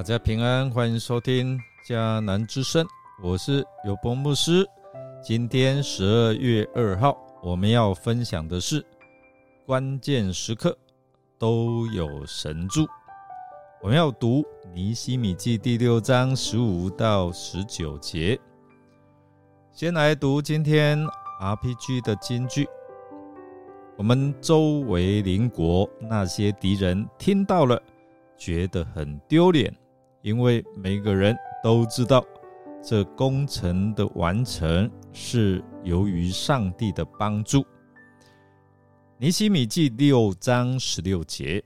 大家平安，欢迎收听迦南之声，我是有波牧师。今天十二月二号，我们要分享的是关键时刻都有神助。我们要读尼西米记第六章十五到十九节。先来读今天 RPG 的金句。我们周围邻国那些敌人听到了，觉得很丢脸，因为每个人都知道这工程的完成是由于上帝的帮助。尼西米记六章十六节，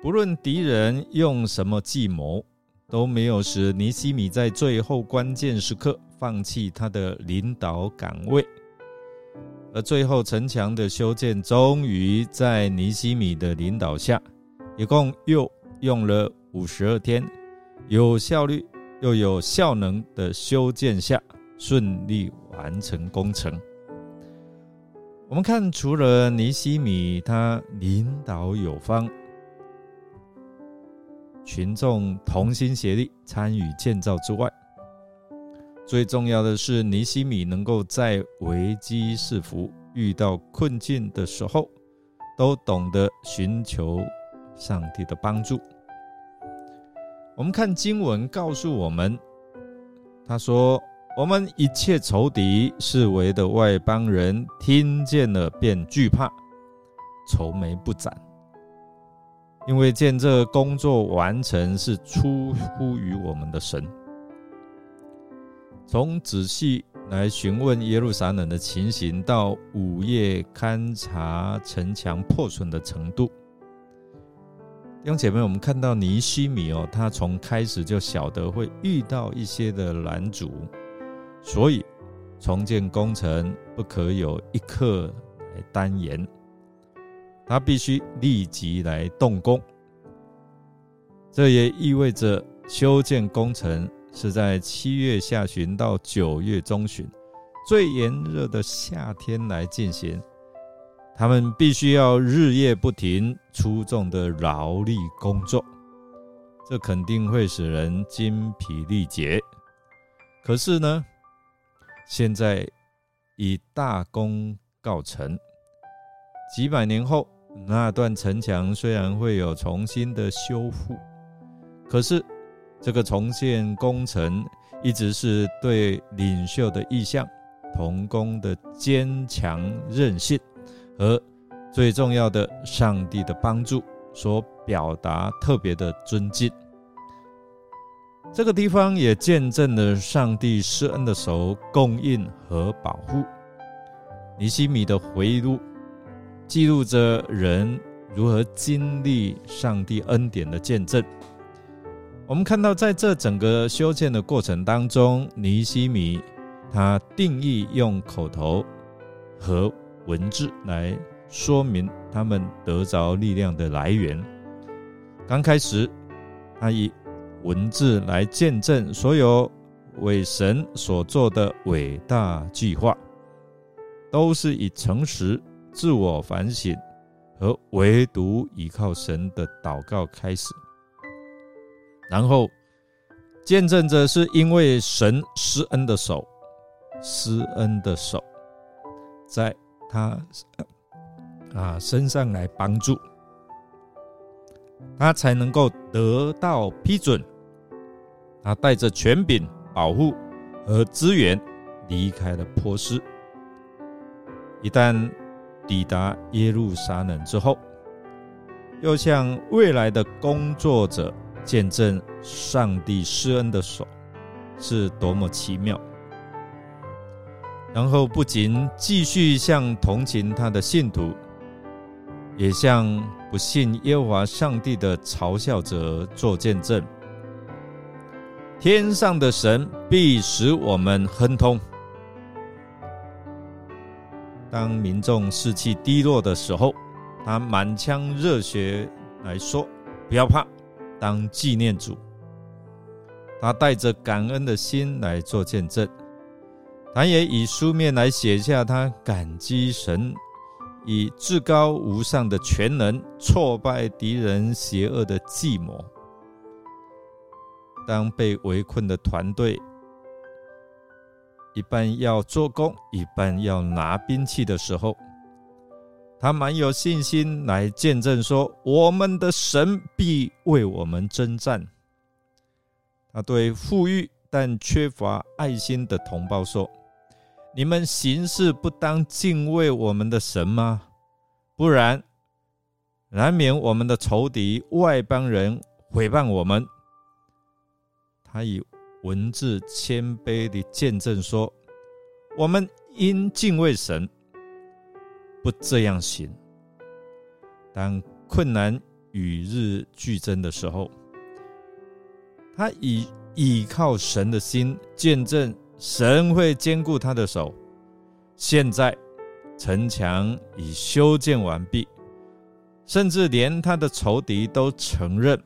不论敌人用什么计谋，都没有使尼西米在最后关键时刻放弃他的领导岗位。而最后，城墙的修建终于在尼西米的领导下，一共又用了五十二天，有效率又有效能的修建下，顺利完成工程。我们看，除了尼西米他领导有方，群众同心协力参与建造之外，最重要的是，尼西米能够在危机四伏、遇到困境的时候，都懂得寻求上帝的帮助。我们看经文告诉我们，他说：“我们一切仇敌、视为的外邦人，听见了便惧怕，愁眉不展，因为见这工作完成是出乎于我们的神。”从仔细来询问耶路撒冷的情形，到午夜勘察城墙破损的程度，弟兄姐妹，我们看到尼西米哦，他从开始就晓得会遇到一些的拦阻，所以重建工程不可有一刻来单言，他必须立即来动工。这也意味着修建工程。是在七月下旬到九月中旬最炎热的夏天来进行，他们必须要日夜不停、出众的劳力工作，这肯定会使人精疲力竭。可是呢，现在以大功告成，几百年后，那段城墙虽然会有重新的修复，可是。这个重建工程一直是对领袖的意向、同工的坚强韧性和最重要的上帝的帮助所表达特别的尊敬。这个地方也见证了上帝施恩的手供应和保护。尼西米的回忆录记录着人如何经历上帝恩典的见证。我们看到，在这整个修建的过程当中，尼西米他定义用口头和文字来说明他们得着力量的来源。刚开始，他以文字来见证所有为神所做的伟大计划，都是以诚实、自我反省和唯独依靠神的祷告开始。然后，见证者是因为神施恩的手，施恩的手，在他啊身上来帮助，他才能够得到批准。他带着权柄、保护和资源离开了波斯。一旦抵达耶路撒冷之后，又向未来的工作者。见证上帝施恩的手是多么奇妙，然后不仅继续向同情他的信徒，也向不信耶和华上帝的嘲笑者做见证。天上的神必使我们亨通。当民众士气低落的时候，他满腔热血来说：“不要怕。”当纪念主，他带着感恩的心来做见证，他也以书面来写下他感激神以至高无上的全能挫败敌人邪恶的计谋，当被围困的团队一半要做工，一半要拿兵器的时候，他蛮有信心来见证说：“我们的神必为我们征战。”他对富裕但缺乏爱心的同胞说：“你们行事不当敬畏我们的神吗？不然，难免我们的仇敌外邦人毁谤我们。”他以文字谦卑的见证说：“我们因敬畏神，不这样行。当困难与日俱增的时候，他以倚靠神的心见证神会兼顾他的手。现在城墙已修建完毕，甚至连他的仇敌都承认。”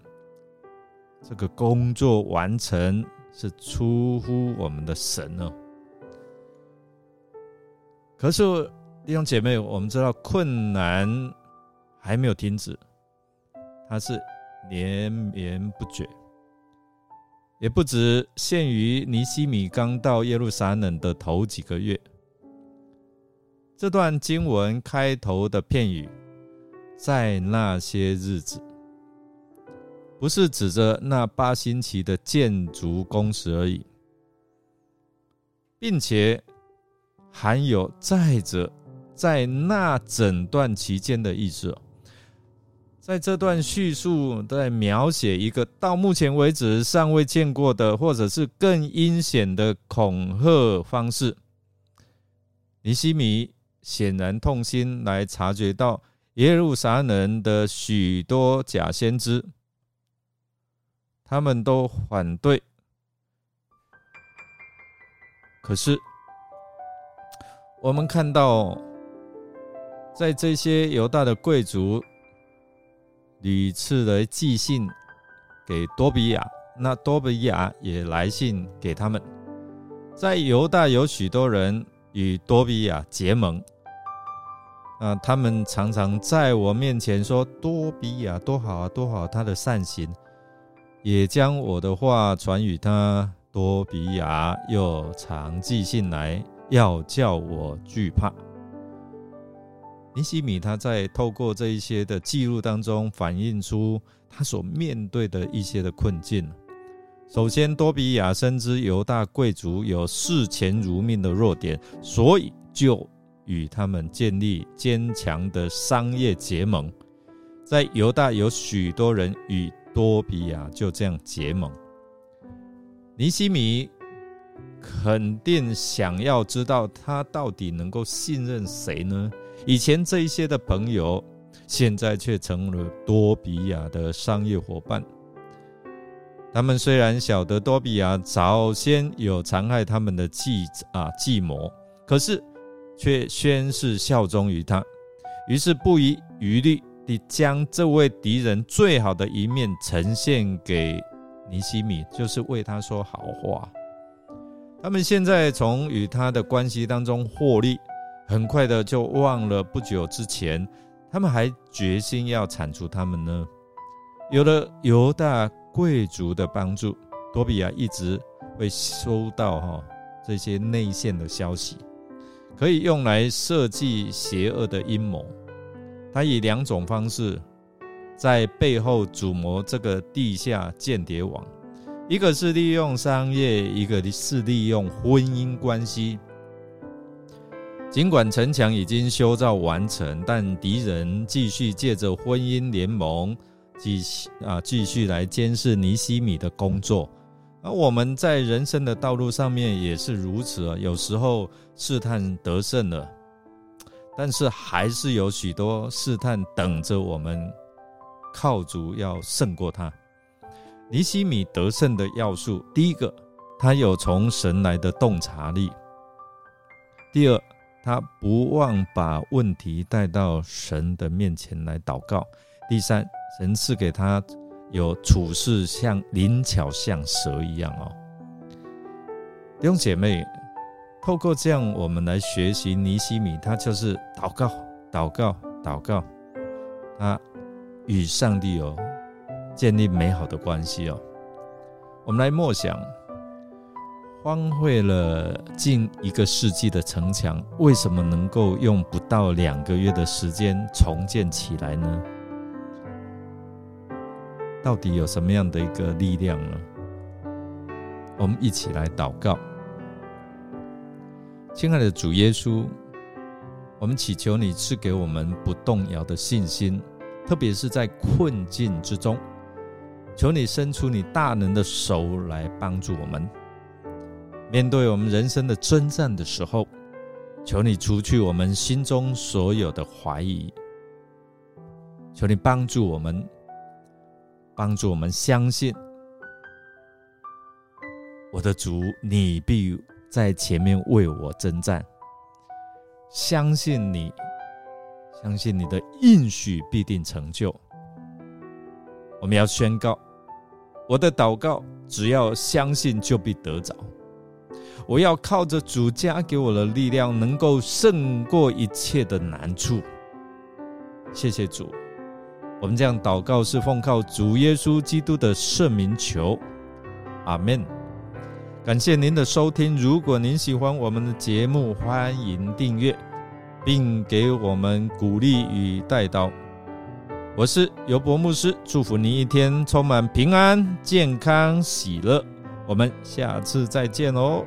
这个工作完成是出乎我们的神哦。可是弟兄姐妹，我们知道困难还没有停止，它是连绵不绝，也不止限于尼西米刚到耶路撒冷的头几个月。这段经文开头的片语，在那些日子。不是指着那八星期的建筑工时而已，并且含有再者在那整段期间的意思。在这段叙述在描写一个到目前为止尚未见过的，或者是更阴险的恐吓方式。尼西米显然痛心来察觉到耶路撒冷的许多假先知。他们都反对，可是我们看到，在这些犹大的贵族屡次的寄信给多比亚，那多比亚也来信给他们。在犹大有许多人与多比亚结盟，啊，他们常常在我面前说多比亚多好啊，多好，他的善行。也将我的话传与他，多比亚又常寄信来，要叫我惧怕。尼西米他在透过这一些的记录当中，反映出他所面对的一些的困境。首先，多比亚深知犹大贵族有视钱如命的弱点，所以就与他们建立坚强的商业结盟。在犹大有许多人与。多比亚就这样结盟，尼西米肯定想要知道他到底能够信任谁呢？以前这一些的朋友，现在却成了多比亚的商业伙伴。他们虽然晓得多比亚早先有残害他们的计啊计谋，可是却宣誓效忠于他，于是不遗余力。地将这位敌人最好的一面呈现给尼西米，就是为他说好话。他们现在从与他的关系当中获利，很快的就忘了不久之前，他们还决心要铲除他们呢。有了犹大贵族的帮助，多比亚一直会收到哈这些内线的消息，可以用来设计邪恶的阴谋。他以两种方式在背后主谋这个地下间谍网，一个是利用商业，一个是利用婚姻关系。尽管城墙已经修造完成，但敌人继续借着婚姻联盟，继续啊继续来监视尼西米的工作。而我们在人生的道路上面也是如此啊，有时候试探得胜了。但是还是有许多试探等着我们，靠主要胜过他。尼西米得胜的要素，第一个，他有从神来的洞察力；第二，他不忘把问题带到神的面前来祷告；第三，神赐给他有处事像灵巧像蛇一样哦。弟兄姐妹。透过这样，我们来学习尼西米，他就是祷告、祷告、祷告，他与上帝有建立美好的关系哦。我们来默想，荒废了近一个世纪的城墙，为什么能够用不到两个月的时间重建起来呢？到底有什么样的一个力量呢？我们一起来祷告，亲爱的主耶稣，我们祈求你赐给我们不动摇的信心，特别是在困境之中，求你伸出你大能的手来帮助我们。面对我们人生的征战的时候，求你除去我们心中所有的怀疑，求你帮助我们。帮助我们相信，我的主，你必在前面为我征战。相信你，相信你的应许必定成就。我们要宣告，我的祷告，只要相信，就必得着。我要靠着主加给我的力量，能够胜过一切的难处。谢谢主。我们这样祷告是奉靠主耶稣基督的圣名求，阿门。感谢您的收听，如果您喜欢我们的节目，欢迎订阅，并给我们鼓励与带祷。我是尤伯牧师，祝福您一天充满平安、健康、喜乐。我们下次再见哦。